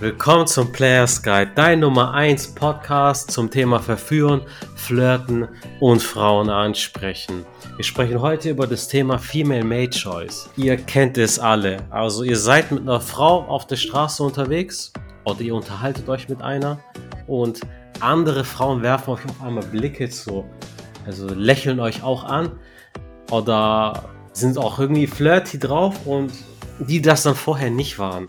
Willkommen zum Players Guide, dein Nummer 1 Podcast zum Thema Verführen, Flirten und Frauen ansprechen. Wir sprechen heute über das Thema Female Mate Choice. Ihr kennt es alle. Also ihr seid mit einer Frau auf der Straße unterwegs oder ihr unterhaltet euch mit einer und andere Frauen werfen euch auf einmal Blicke zu. Also lächeln euch auch an oder sind auch irgendwie flirty drauf und die das dann vorher nicht waren.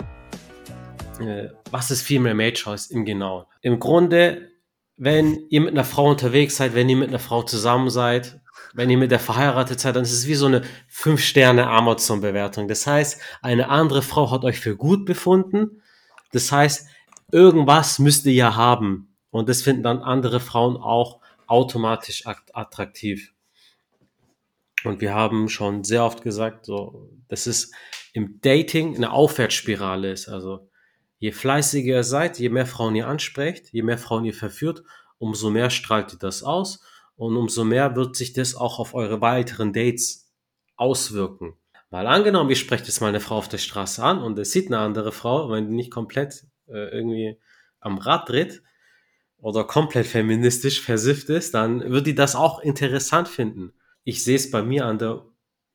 Äh, was ist Female Mate Choice im Genauen? Im Grunde, wenn ihr mit einer Frau unterwegs seid, wenn ihr mit einer Frau zusammen seid, wenn ihr mit der verheiratet seid, dann ist es wie so eine 5-Sterne Amazon-Bewertung. Das heißt, eine andere Frau hat euch für gut befunden. Das heißt, irgendwas müsst ihr ja haben. Und das finden dann andere Frauen auch automatisch attraktiv. Und wir haben schon sehr oft gesagt, so, dass es im Dating eine Aufwärtsspirale ist. Also Je fleißiger ihr seid, je mehr Frauen ihr ansprecht, je mehr Frauen ihr verführt, umso mehr strahlt ihr das aus und umso mehr wird sich das auch auf eure weiteren Dates auswirken. Weil angenommen, ihr sprecht jetzt mal eine Frau auf der Straße an und es sieht eine andere Frau, wenn die nicht komplett äh, irgendwie am Rad dreht oder komplett feministisch versifft ist, dann wird die das auch interessant finden. Ich sehe es bei mir an der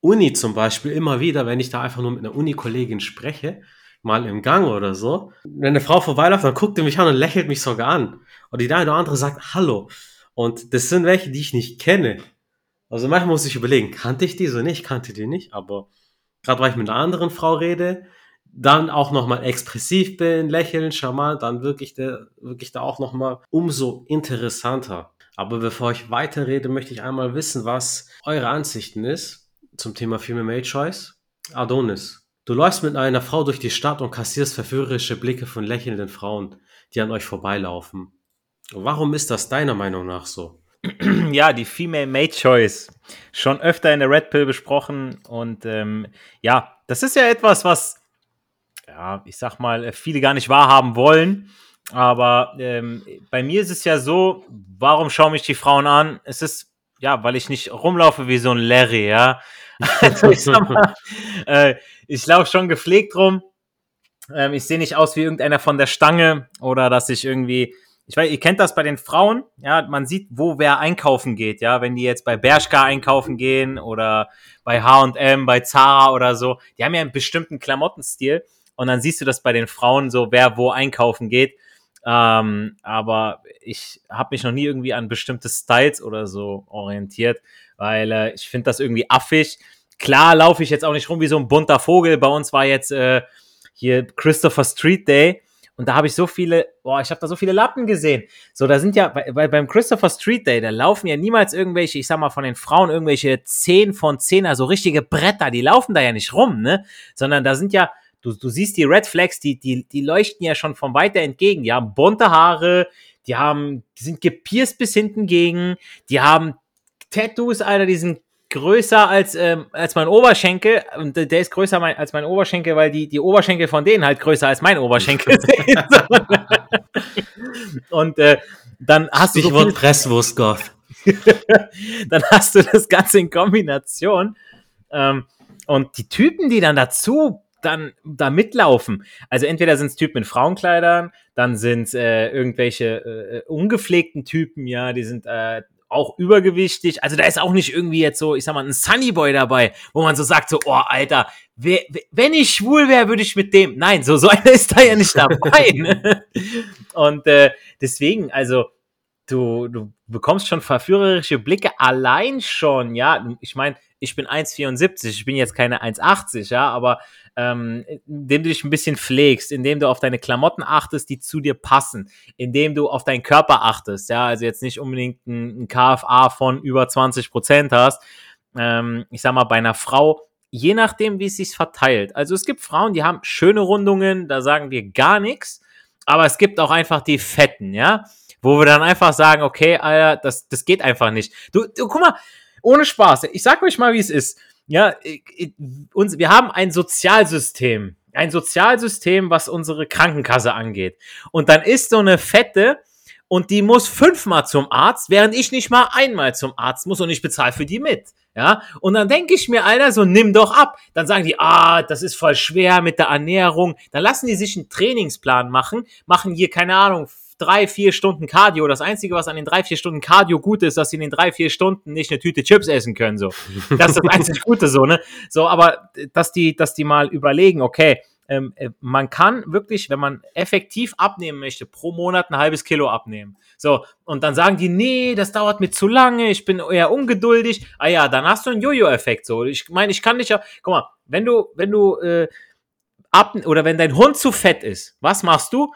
Uni zum Beispiel immer wieder, wenn ich da einfach nur mit einer Uni-Kollegin spreche, mal im Gang oder so. Wenn eine Frau vorbeiläuft, dann guckt die mich an und lächelt mich sogar an. Und die eine oder andere sagt Hallo. Und das sind welche, die ich nicht kenne. Also manchmal muss ich überlegen, kannte ich die so nicht, kannte die nicht, aber gerade weil ich mit einer anderen Frau rede, dann auch nochmal expressiv bin, lächeln, charmant, dann wirklich da, wirklich da auch nochmal umso interessanter. Aber bevor ich weiterrede, möchte ich einmal wissen, was eure Ansichten ist zum Thema Female Male Choice. Adonis, Du läufst mit einer Frau durch die Stadt und kassierst verführerische Blicke von lächelnden Frauen, die an euch vorbeilaufen. Warum ist das deiner Meinung nach so? Ja, die Female Mate Choice. Schon öfter in der Red Pill besprochen. Und ähm, ja, das ist ja etwas, was, ja, ich sag mal, viele gar nicht wahrhaben wollen. Aber ähm, bei mir ist es ja so, warum schauen mich die Frauen an? Es ist, ja, weil ich nicht rumlaufe wie so ein Larry, ja. Also ich, äh, ich laufe schon gepflegt rum. Ähm, ich sehe nicht aus wie irgendeiner von der Stange oder dass ich irgendwie, ich weiß, ihr kennt das bei den Frauen, ja, man sieht, wo wer einkaufen geht, ja, wenn die jetzt bei Bershka einkaufen gehen oder bei H&M, bei Zara oder so, die haben ja einen bestimmten Klamottenstil und dann siehst du das bei den Frauen so, wer wo einkaufen geht. Ähm, aber ich habe mich noch nie irgendwie an bestimmte Styles oder so orientiert weil äh, ich finde das irgendwie affig. Klar laufe ich jetzt auch nicht rum wie so ein bunter Vogel. Bei uns war jetzt äh, hier Christopher Street Day und da habe ich so viele, boah, ich habe da so viele Lappen gesehen. So, da sind ja, weil beim Christopher Street Day, da laufen ja niemals irgendwelche, ich sag mal von den Frauen, irgendwelche 10 von 10, also richtige Bretter, die laufen da ja nicht rum, ne? Sondern da sind ja, du, du siehst die Red Flags, die, die, die leuchten ja schon von weiter entgegen. Die haben bunte Haare, die haben, die sind gepierst bis hinten gegen, die haben Tattoos, Alter, die sind größer als, ähm, als mein Oberschenkel. Und der ist größer mein, als mein Oberschenkel, weil die, die Oberschenkel von denen halt größer als mein Oberschenkel sind. und äh, dann hast Stichwort du. So Presswurstgott. dann hast du das Ganze in Kombination. Ähm, und die Typen, die dann dazu dann da mitlaufen. Also entweder sind es Typen in Frauenkleidern, dann sind es äh, irgendwelche äh, ungepflegten Typen, ja, die sind äh, auch übergewichtig. Also da ist auch nicht irgendwie jetzt so, ich sag mal, ein Sunnyboy dabei, wo man so sagt, so, oh, Alter, wer, wenn ich schwul wäre, würde ich mit dem. Nein, so, so einer ist da ja nicht dabei. Ne? Und äh, deswegen, also, du, du bekommst schon verführerische Blicke allein schon, ja. Ich meine, ich bin 1,74, ich bin jetzt keine 1,80, ja, aber ähm, indem du dich ein bisschen pflegst, indem du auf deine Klamotten achtest, die zu dir passen, indem du auf deinen Körper achtest, ja, also jetzt nicht unbedingt ein, ein KFA von über 20 Prozent hast. Ähm, ich sag mal, bei einer Frau, je nachdem, wie es sich verteilt. Also es gibt Frauen, die haben schöne Rundungen, da sagen wir gar nichts, aber es gibt auch einfach die Fetten, ja, wo wir dann einfach sagen, okay, Alter, das, das geht einfach nicht. Du, du guck mal, ohne Spaß, ich sag euch mal, wie es ist ja, uns, wir haben ein Sozialsystem, ein Sozialsystem, was unsere Krankenkasse angeht. Und dann ist so eine Fette und die muss fünfmal zum Arzt, während ich nicht mal einmal zum Arzt muss und ich bezahle für die mit. Ja, und dann denke ich mir, Alter, so nimm doch ab. Dann sagen die, ah, das ist voll schwer mit der Ernährung. Dann lassen die sich einen Trainingsplan machen, machen hier, keine Ahnung, drei, vier Stunden Cardio. Das Einzige, was an den drei, vier Stunden Cardio gut ist, dass sie in den drei, vier Stunden nicht eine Tüte Chips essen können. So. Das ist das einzige Gute so, ne? So, aber dass die, dass die mal überlegen, okay, ähm, äh, man kann wirklich, wenn man effektiv abnehmen möchte, pro Monat ein halbes Kilo abnehmen. So, und dann sagen die, nee, das dauert mir zu lange, ich bin eher ungeduldig. Ah ja, dann hast du einen Jojo-Effekt. So, ich meine, ich kann dich ja, guck mal, wenn du, wenn du äh, ab oder wenn dein Hund zu fett ist, was machst du?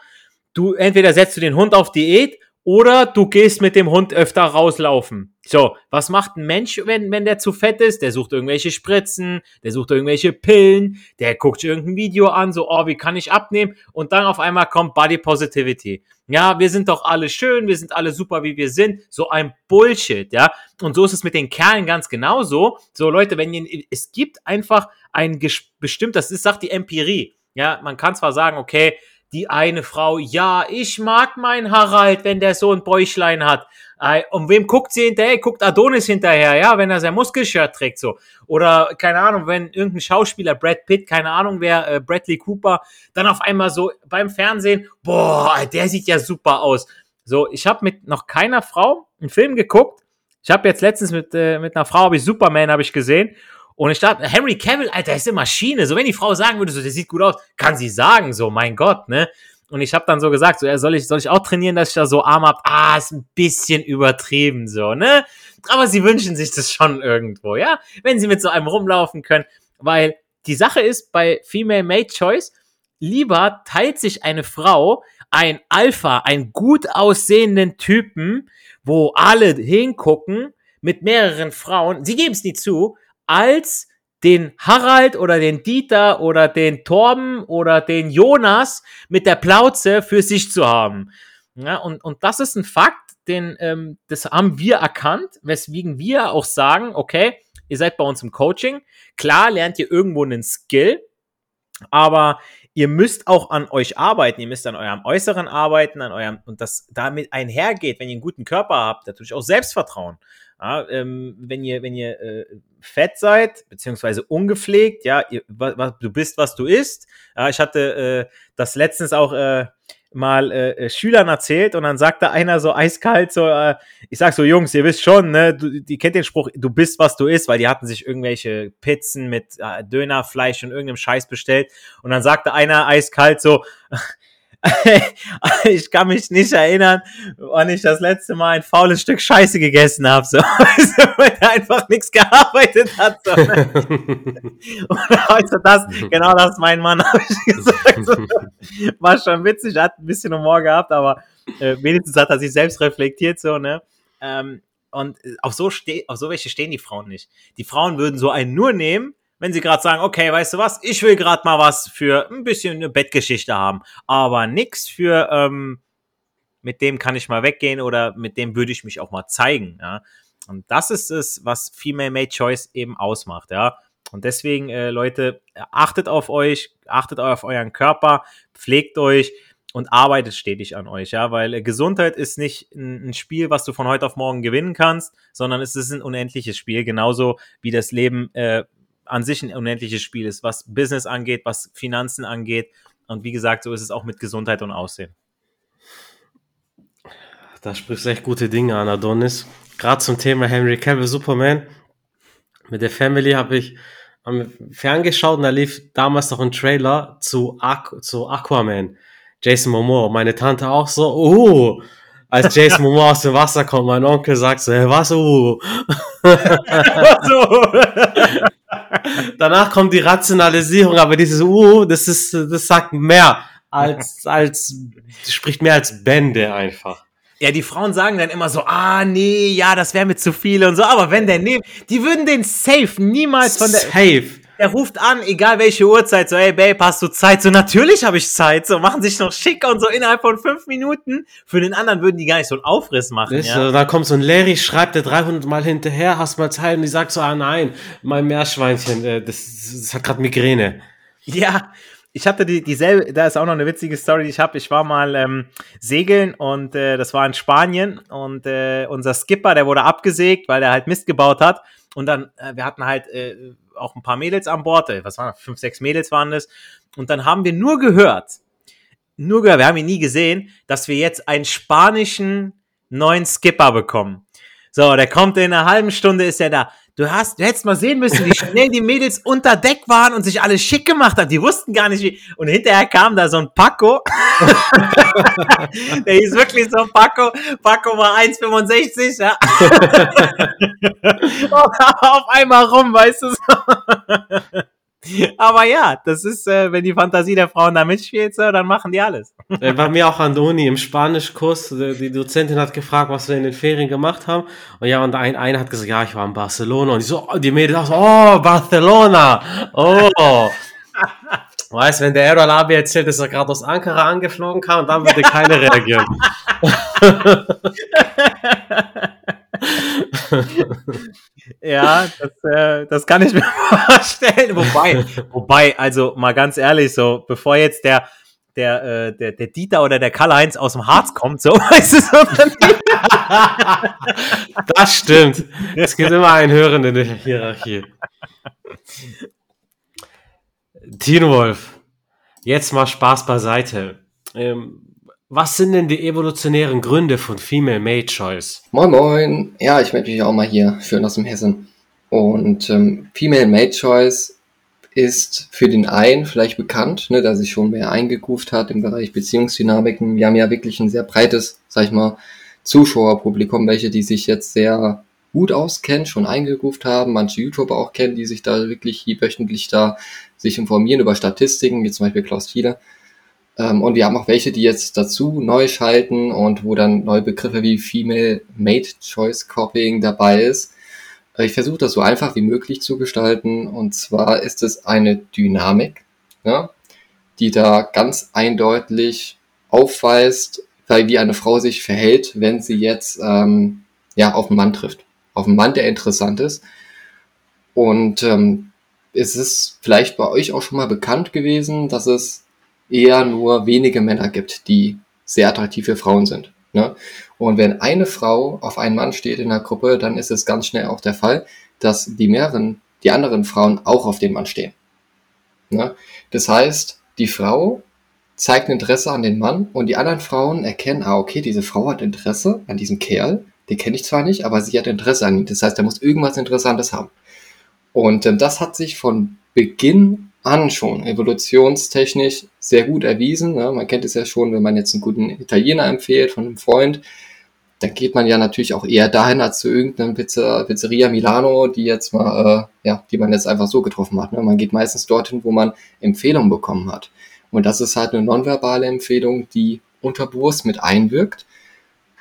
Du entweder setzt du den Hund auf Diät oder du gehst mit dem Hund öfter rauslaufen. So, was macht ein Mensch, wenn, wenn der zu fett ist? Der sucht irgendwelche Spritzen, der sucht irgendwelche Pillen, der guckt irgendein Video an, so, oh, wie kann ich abnehmen? Und dann auf einmal kommt Body Positivity. Ja, wir sind doch alle schön, wir sind alle super, wie wir sind. So ein Bullshit, ja. Und so ist es mit den Kerlen ganz genauso. So, Leute, wenn ihr, es gibt einfach ein bestimmt, das ist, sagt die Empirie. Ja, man kann zwar sagen, okay, die eine Frau, ja, ich mag meinen Harald, wenn der so ein Bäuchlein hat. Und wem guckt sie hinterher? Guckt Adonis hinterher, ja, wenn er sein Muskelshirt trägt, so. Oder, keine Ahnung, wenn irgendein Schauspieler, Brad Pitt, keine Ahnung wer, äh, Bradley Cooper, dann auf einmal so beim Fernsehen, boah, der sieht ja super aus. So, ich habe mit noch keiner Frau einen Film geguckt. Ich habe jetzt letztens mit, äh, mit einer Frau, habe ich Superman, habe ich gesehen. Und ich dachte, Henry Cavill, Alter, ist eine Maschine. So, wenn die Frau sagen würde, so, der sieht gut aus, kann sie sagen, so, mein Gott, ne? Und ich habe dann so gesagt, so, ja, soll ich, soll ich auch trainieren, dass ich da so Arm hab? Ah, ist ein bisschen übertrieben, so, ne? Aber sie wünschen sich das schon irgendwo, ja? Wenn sie mit so einem rumlaufen können. Weil die Sache ist, bei Female Made Choice, lieber teilt sich eine Frau ein Alpha, einen gut aussehenden Typen, wo alle hingucken, mit mehreren Frauen. Sie geben es nie zu, als den Harald oder den Dieter oder den Torben oder den Jonas mit der Plauze für sich zu haben. Ja, und, und das ist ein Fakt, den, ähm, das haben wir erkannt, weswegen wir auch sagen, okay, ihr seid bei uns im Coaching. Klar lernt ihr irgendwo einen Skill, aber ihr müsst auch an euch arbeiten, ihr müsst an eurem Äußeren arbeiten, an eurem, und das damit einhergeht, wenn ihr einen guten Körper habt, natürlich auch Selbstvertrauen. Ja, ähm, wenn ihr, wenn ihr äh, fett seid, beziehungsweise ungepflegt, ja, ihr, wa, wa, du bist, was du isst. Ja, ich hatte äh, das letztens auch äh, mal äh, äh, Schülern erzählt und dann sagte einer so eiskalt so, äh, ich sag so, Jungs, ihr wisst schon, ne, du, die kennt den Spruch, du bist, was du isst, weil die hatten sich irgendwelche Pizzen mit äh, Dönerfleisch und irgendeinem Scheiß bestellt und dann sagte einer eiskalt so, ich kann mich nicht erinnern, wann ich das letzte Mal ein faules Stück Scheiße gegessen habe, so, weil er einfach nichts gearbeitet hat. So. Und heute das, genau das mein Mann, habe ich gesagt. So. War schon witzig, hat ein bisschen Humor gehabt, aber äh, wenigstens hat er sich selbst reflektiert, so, ne? Ähm, und auf so, ste auf so welche stehen die Frauen nicht. Die Frauen würden so einen nur nehmen, wenn sie gerade sagen, okay, weißt du was, ich will gerade mal was für ein bisschen eine Bettgeschichte haben, aber nix für, ähm, mit dem kann ich mal weggehen oder mit dem würde ich mich auch mal zeigen, ja. Und das ist es, was Female Made Choice eben ausmacht, ja. Und deswegen, äh, Leute, achtet auf euch, achtet auf euren Körper, pflegt euch und arbeitet stetig an euch, ja, weil äh, Gesundheit ist nicht ein, ein, Spiel, was du von heute auf morgen gewinnen kannst, sondern es ist ein unendliches Spiel, genauso wie das Leben äh, an sich ein unendliches Spiel ist, was Business angeht, was Finanzen angeht. Und wie gesagt, so ist es auch mit Gesundheit und Aussehen. Da sprichst du echt gute Dinge an, Adonis. Gerade zum Thema Henry Cavill Superman. Mit der Family habe ich am ferngeschaut und da lief damals noch ein Trailer zu, Aqu zu Aquaman. Jason Momoa. Meine Tante auch so, uh, als Jason Momoa aus dem Wasser kommt, mein Onkel sagt so, hey, was, was, uh. Danach kommt die Rationalisierung, aber dieses Uh, das ist, das sagt mehr als, als, spricht mehr als Bände einfach. Ja, die Frauen sagen dann immer so, ah, nee, ja, das wäre mir zu viel und so, aber wenn der neben, die würden den safe niemals von der. Safe er ruft an, egal welche Uhrzeit, so, hey Babe, hast du Zeit? So, natürlich habe ich Zeit. So, machen sich noch schick und so innerhalb von fünf Minuten. Für den anderen würden die gar nicht so einen Aufriss machen. Ist, ja. Da kommt so ein Larry, schreibt der 300 Mal hinterher, hast mal Zeit und die sagt so, ah nein, mein Meerschweinchen, äh, das, das hat gerade Migräne. Ja, ich hatte die, dieselbe, da ist auch noch eine witzige Story, die ich habe. Ich war mal ähm, segeln und äh, das war in Spanien und äh, unser Skipper, der wurde abgesägt, weil er halt Mist gebaut hat. Und dann, äh, wir hatten halt äh, auch ein paar Mädels an Bord, äh, was waren das? Fünf, sechs Mädels waren das. Und dann haben wir nur gehört, nur gehört, wir haben ihn nie gesehen, dass wir jetzt einen spanischen neuen Skipper bekommen. So, der kommt in einer halben Stunde, ist er da. Du hast, du hättest mal sehen müssen, wie schnell die Mädels unter Deck waren und sich alles schick gemacht haben. Die wussten gar nicht wie. Und hinterher kam da so ein Paco. der hieß wirklich so Paco. Paco war 1,65, ja. auf einmal rum, weißt du so. Aber ja, das ist, äh, wenn die Fantasie der Frauen da mitspielt, so, dann machen die alles. Bei mir auch an der Uni im Spanischkurs, die Dozentin hat gefragt, was wir in den Ferien gemacht haben. Und ja, und ein, einer hat gesagt, ja, ich war in Barcelona. Und ich so, die Mädels so, oh, Barcelona. Oh. weißt, wenn der Errol Abi erzählt, dass er gerade aus Ankara angeflogen kam, dann würde keiner reagieren. ja, das, äh, das kann ich mir vorstellen. Wobei, wobei, also mal ganz ehrlich, so, bevor jetzt der, der, äh, der, der Dieter oder der Karl-Heinz aus dem Harz kommt, so, weißt du, so Das stimmt. Es gibt immer einen Höheren in der Hierarchie. Teen Wolf, jetzt mal Spaß beiseite. Ähm, was sind denn die evolutionären Gründe von Female Mate Choice? Moin Moin, ja, ich melde mich auch mal hier für aus dem Hessen. Und ähm, Female Mate Choice ist für den einen vielleicht bekannt, ne, der sich schon mehr eingegroovt hat im Bereich Beziehungsdynamiken. Wir haben ja wirklich ein sehr breites, sag ich mal, Zuschauerpublikum, welche die sich jetzt sehr gut auskennen, schon eingegroovt haben, manche YouTuber auch kennen, die sich da wirklich wöchentlich da sich informieren über Statistiken, wie zum Beispiel Klaus Thiele. Ähm, und wir haben auch welche, die jetzt dazu neu schalten und wo dann neue Begriffe wie Female Mate Choice Copying dabei ist. Äh, ich versuche das so einfach wie möglich zu gestalten. Und zwar ist es eine Dynamik, ja, die da ganz eindeutig aufweist, wie eine Frau sich verhält, wenn sie jetzt ähm, ja, auf einen Mann trifft. Auf einen Mann, der interessant ist. Und ähm, ist es vielleicht bei euch auch schon mal bekannt gewesen, dass es eher nur wenige Männer gibt, die sehr attraktiv für Frauen sind. Ne? Und wenn eine Frau auf einen Mann steht in der Gruppe, dann ist es ganz schnell auch der Fall, dass die mehreren, die anderen Frauen auch auf den Mann stehen. Ne? Das heißt, die Frau zeigt Interesse an den Mann und die anderen Frauen erkennen, ah, okay, diese Frau hat Interesse an diesem Kerl, den kenne ich zwar nicht, aber sie hat Interesse an ihm. Das heißt, er muss irgendwas Interessantes haben. Und ähm, das hat sich von Beginn an schon evolutionstechnisch sehr gut erwiesen. Ne? Man kennt es ja schon, wenn man jetzt einen guten Italiener empfiehlt von einem Freund, dann geht man ja natürlich auch eher dahin als zu irgendeiner Pizza, Pizzeria Milano, die jetzt mal, äh, ja, die man jetzt einfach so getroffen hat. Ne? Man geht meistens dorthin, wo man Empfehlungen bekommen hat. Und das ist halt eine nonverbale Empfehlung, die unterbewusst mit einwirkt,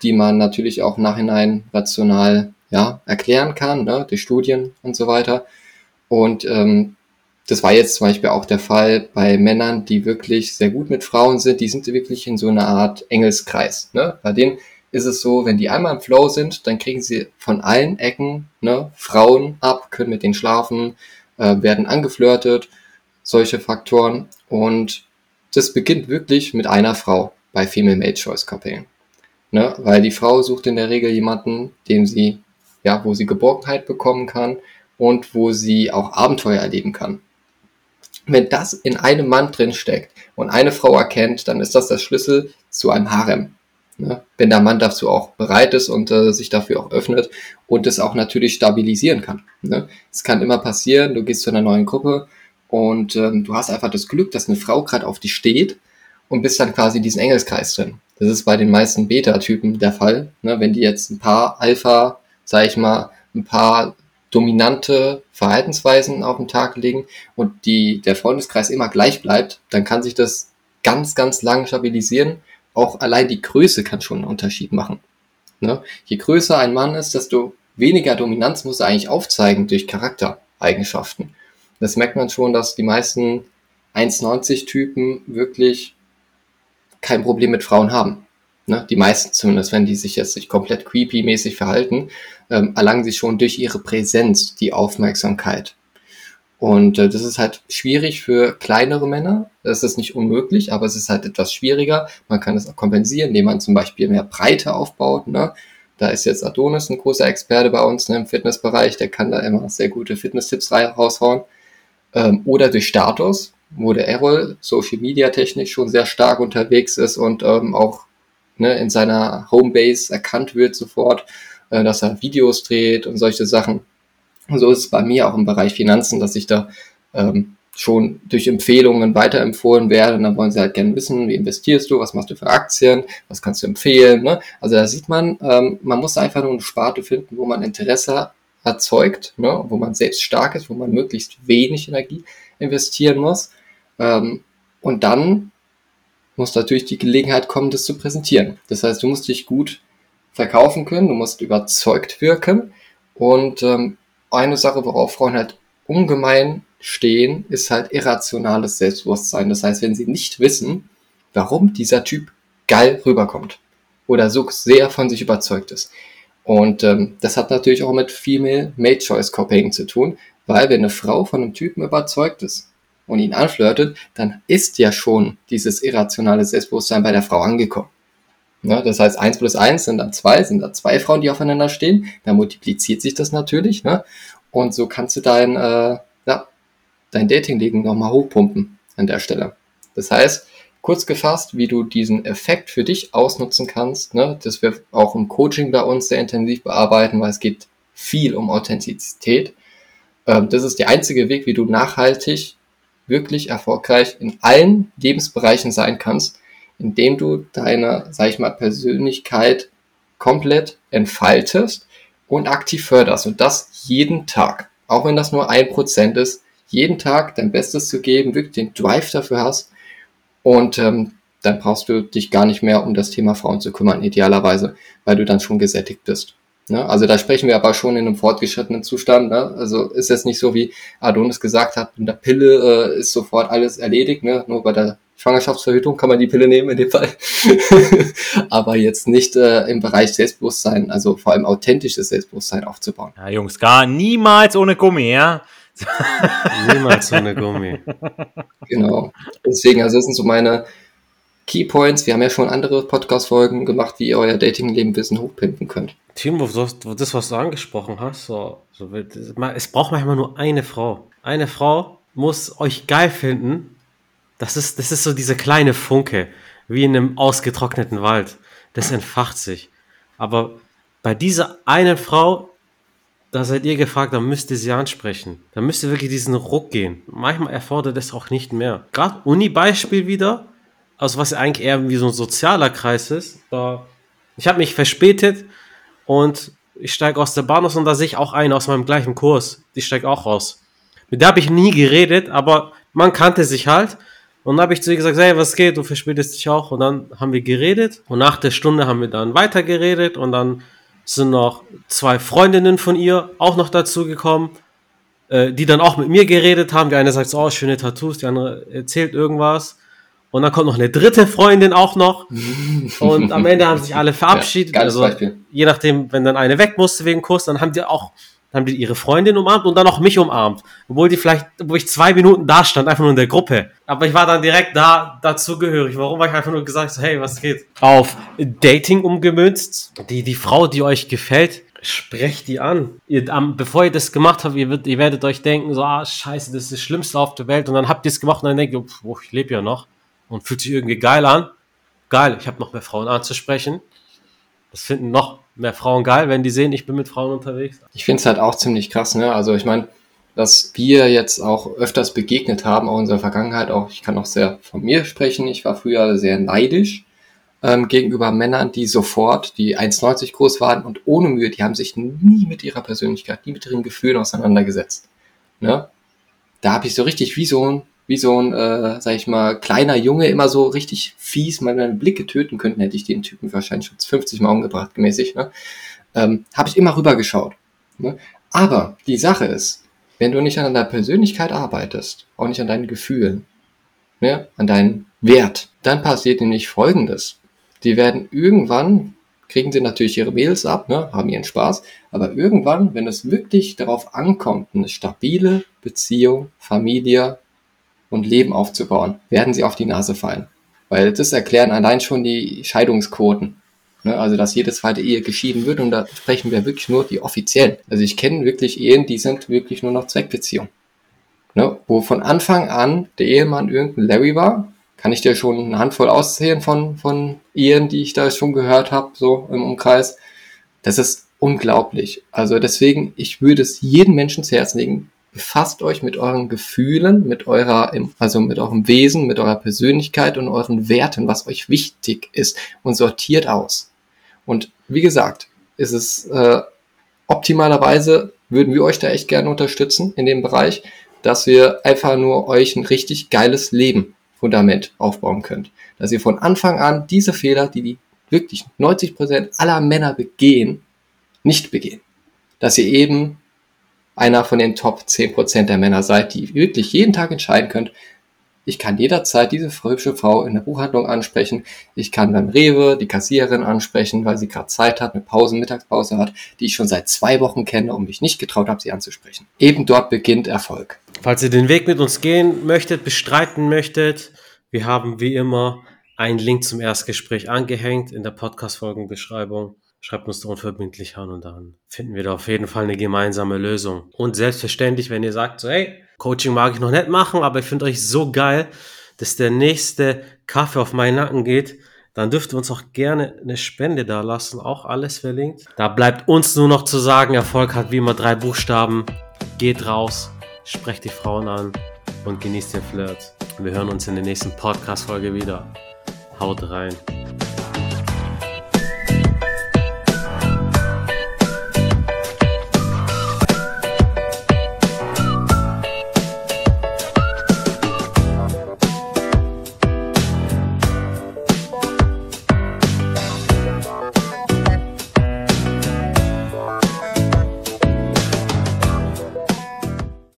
die man natürlich auch nachhinein rational ja, erklären kann, ne? durch Studien und so weiter. Und ähm, das war jetzt zum Beispiel auch der Fall bei Männern, die wirklich sehr gut mit Frauen sind. Die sind wirklich in so einer Art Engelskreis. Ne? Bei denen ist es so, wenn die einmal im Flow sind, dann kriegen sie von allen Ecken ne, Frauen ab, können mit denen schlafen, äh, werden angeflirtet, solche Faktoren. Und das beginnt wirklich mit einer Frau bei Female Mate Choice Coupling. Ne? Weil die Frau sucht in der Regel jemanden, dem sie, ja, wo sie Geborgenheit bekommen kann und wo sie auch Abenteuer erleben kann. Wenn das in einem Mann drin steckt und eine Frau erkennt, dann ist das der Schlüssel zu einem Harem. Ne? Wenn der Mann dazu auch bereit ist und äh, sich dafür auch öffnet und es auch natürlich stabilisieren kann. Ne? Es kann immer passieren, du gehst zu einer neuen Gruppe und ähm, du hast einfach das Glück, dass eine Frau gerade auf dich steht und bist dann quasi in diesem Engelskreis drin. Das ist bei den meisten Beta-Typen der Fall. Ne? Wenn die jetzt ein paar Alpha, sag ich mal, ein paar dominante Verhaltensweisen auf den Tag legen und die, der Freundeskreis immer gleich bleibt, dann kann sich das ganz, ganz lang stabilisieren. Auch allein die Größe kann schon einen Unterschied machen. Ne? Je größer ein Mann ist, desto weniger Dominanz muss er eigentlich aufzeigen durch Charaktereigenschaften. Das merkt man schon, dass die meisten 1,90 Typen wirklich kein Problem mit Frauen haben ne, die meisten zumindest, wenn die sich jetzt nicht komplett creepy-mäßig verhalten, ähm, erlangen sie schon durch ihre Präsenz die Aufmerksamkeit. Und äh, das ist halt schwierig für kleinere Männer. Das ist nicht unmöglich, aber es ist halt etwas schwieriger. Man kann es auch kompensieren, indem man zum Beispiel mehr Breite aufbaut. Ne? Da ist jetzt Adonis ein großer Experte bei uns ne, im Fitnessbereich. Der kann da immer sehr gute Fitness-Tipps raushauen. Ähm, oder durch Status, wo der Errol Social Media technisch schon sehr stark unterwegs ist und ähm, auch ne, in seiner Homebase erkannt wird sofort, äh, dass er Videos dreht und solche Sachen. Und so ist es bei mir auch im Bereich Finanzen, dass ich da ähm, schon durch Empfehlungen weiterempfohlen werde. Und dann wollen sie halt gerne wissen, wie investierst du, was machst du für Aktien, was kannst du empfehlen. Ne? Also da sieht man, ähm, man muss einfach nur eine Sparte finden, wo man Interesse erzeugt, ne? wo man selbst stark ist, wo man möglichst wenig Energie investieren muss. Ähm, und dann muss natürlich die Gelegenheit kommen, das zu präsentieren. Das heißt, du musst dich gut verkaufen können, du musst überzeugt wirken und ähm, eine Sache, worauf Frauen halt ungemein stehen, ist halt irrationales Selbstbewusstsein. Das heißt, wenn sie nicht wissen, warum dieser Typ geil rüberkommt oder so sehr von sich überzeugt ist. Und ähm, das hat natürlich auch mit Female Made Choice Copying zu tun, weil wenn eine Frau von einem Typen überzeugt ist und ihn anflirtet, dann ist ja schon dieses irrationale Selbstbewusstsein bei der Frau angekommen. Ja, das heißt, eins plus eins sind dann zwei, sind da zwei Frauen, die aufeinander stehen. Dann multipliziert sich das natürlich. Ne? Und so kannst du dein, äh, ja, dein Dating-Leben nochmal hochpumpen an der Stelle. Das heißt, kurz gefasst, wie du diesen Effekt für dich ausnutzen kannst, ne, das wir auch im Coaching bei uns sehr intensiv bearbeiten, weil es geht viel um Authentizität. Ähm, das ist der einzige Weg, wie du nachhaltig, wirklich erfolgreich in allen Lebensbereichen sein kannst indem du deine, sag ich mal, Persönlichkeit komplett entfaltest und aktiv förderst. Und das jeden Tag. Auch wenn das nur ein Prozent ist, jeden Tag dein Bestes zu geben, wirklich den Drive dafür hast. Und ähm, dann brauchst du dich gar nicht mehr um das Thema Frauen zu kümmern, idealerweise, weil du dann schon gesättigt bist. Ne? Also da sprechen wir aber schon in einem fortgeschrittenen Zustand. Ne? Also ist jetzt nicht so, wie Adonis gesagt hat, mit der Pille äh, ist sofort alles erledigt. Ne? Nur bei der Schwangerschaftsverhütung kann man die Pille nehmen in dem Fall. aber jetzt nicht äh, im Bereich Selbstbewusstsein, also vor allem authentisches Selbstbewusstsein aufzubauen. Ja, Jungs, gar niemals ohne Gummi, ja? niemals ohne Gummi. Genau. Deswegen, also das sind so meine Keypoints. Wir haben ja schon andere Podcast-Folgen gemacht, wie ihr euer Dating-Leben bisschen hochpimpen könnt. Timo, das, was du angesprochen hast, so, so, es braucht manchmal nur eine Frau. Eine Frau muss euch geil finden. Das ist, das ist so diese kleine Funke, wie in einem ausgetrockneten Wald. Das entfacht sich. Aber bei dieser einen Frau, da seid ihr gefragt, da müsst ihr sie ansprechen. Da müsst ihr wirklich diesen Ruck gehen. Manchmal erfordert es auch nicht mehr. Gerade Uni-Beispiel wieder also was eigentlich eher wie so ein sozialer Kreis ist. Da, ich habe mich verspätet und ich steige aus der Bahn aus und da sehe ich auch einen aus meinem gleichen Kurs. Die steigt auch raus. Mit der habe ich nie geredet, aber man kannte sich halt. Und dann habe ich zu ihr gesagt, hey, was geht, du verspätest dich auch. Und dann haben wir geredet. Und nach der Stunde haben wir dann weiter geredet. Und dann sind noch zwei Freundinnen von ihr auch noch dazu gekommen, äh, die dann auch mit mir geredet haben. Die eine sagt so, oh, schöne Tattoos, die andere erzählt irgendwas. Und dann kommt noch eine dritte Freundin auch noch. Und am Ende haben sich alle verabschiedet. Ja, also, Beispiel. je nachdem, wenn dann eine weg musste wegen Kuss, dann haben die auch, dann haben die ihre Freundin umarmt und dann auch mich umarmt. Obwohl die vielleicht, wo ich zwei Minuten da stand, einfach nur in der Gruppe. Aber ich war dann direkt da, dazugehörig. Warum? Weil ich einfach nur gesagt so, hey, was geht? Auf Dating umgemünzt. Die, die Frau, die euch gefällt, sprecht die an. Ihr, um, bevor ihr das gemacht habt, ihr, wird, ihr werdet euch denken, so, ah, scheiße, das ist das Schlimmste auf der Welt. Und dann habt ihr es gemacht und dann denkt ihr, oh, ich lebe ja noch und fühlt sich irgendwie geil an. Geil, ich habe noch mehr Frauen anzusprechen. Das finden noch mehr Frauen geil, wenn die sehen, ich bin mit Frauen unterwegs. Ich finde es halt auch ziemlich krass, ne? Also ich meine, dass wir jetzt auch öfters begegnet haben, auch in unserer Vergangenheit, auch ich kann auch sehr von mir sprechen, ich war früher sehr neidisch ähm, gegenüber Männern, die sofort, die 1,90 groß waren und ohne Mühe, die haben sich nie mit ihrer Persönlichkeit, nie mit ihren Gefühlen auseinandergesetzt. Ne? Da habe ich so richtig wie so ein wie so ein, äh, sag ich mal, kleiner Junge immer so richtig fies meine Blicke töten könnten, hätte ich den Typen wahrscheinlich schon 50 Mal umgebracht, gemäßig, ne? Ähm, Habe ich immer rübergeschaut. Ne? Aber die Sache ist, wenn du nicht an deiner Persönlichkeit arbeitest, auch nicht an deinen Gefühlen, ne, an deinen Wert, dann passiert nämlich Folgendes. Die werden irgendwann kriegen sie natürlich ihre Mädels ab, ne, haben ihren Spaß. Aber irgendwann, wenn es wirklich darauf ankommt, eine stabile Beziehung, Familie und Leben aufzubauen, werden sie auf die Nase fallen. Weil das erklären allein schon die Scheidungsquoten. Ne, also, dass jede zweite Ehe geschieden wird und da sprechen wir wirklich nur die offiziellen. Also, ich kenne wirklich Ehen, die sind wirklich nur noch Zweckbeziehungen. Ne, wo von Anfang an der Ehemann irgendein Larry war, kann ich dir schon eine Handvoll auszählen von, von Ehen, die ich da schon gehört habe, so im Umkreis. Das ist unglaublich. Also deswegen, ich würde es jedem Menschen zu Herzen legen, befasst euch mit euren Gefühlen, mit eurer, also mit eurem Wesen, mit eurer Persönlichkeit und euren Werten, was euch wichtig ist und sortiert aus. Und wie gesagt, ist es äh, optimalerweise würden wir euch da echt gerne unterstützen in dem Bereich, dass wir einfach nur euch ein richtig geiles Leben Fundament aufbauen könnt. Dass ihr von Anfang an diese Fehler, die die wirklich 90 Prozent aller Männer begehen, nicht begehen. Dass ihr eben einer von den Top 10 Prozent der Männer seid, die wirklich jeden Tag entscheiden könnt, ich kann jederzeit diese hübsche Frau in der Buchhandlung ansprechen. Ich kann beim Rewe die Kassiererin ansprechen, weil sie gerade Zeit hat, eine Pause, Mittagspause hat, die ich schon seit zwei Wochen kenne und mich nicht getraut habe, sie anzusprechen. Eben dort beginnt Erfolg. Falls ihr den Weg mit uns gehen möchtet, bestreiten möchtet, wir haben wie immer einen Link zum Erstgespräch angehängt in der Podcast-Folgenbeschreibung. Schreibt uns da unverbindlich an und dann finden wir da auf jeden Fall eine gemeinsame Lösung. Und selbstverständlich, wenn ihr sagt, so, hey, Coaching mag ich noch nicht machen, aber ich finde euch so geil, dass der nächste Kaffee auf meinen Nacken geht, dann dürft ihr uns auch gerne eine Spende da lassen, auch alles verlinkt. Da bleibt uns nur noch zu sagen, Erfolg hat wie immer drei Buchstaben. Geht raus, sprecht die Frauen an und genießt den Flirt. Wir hören uns in der nächsten Podcast-Folge wieder. Haut rein.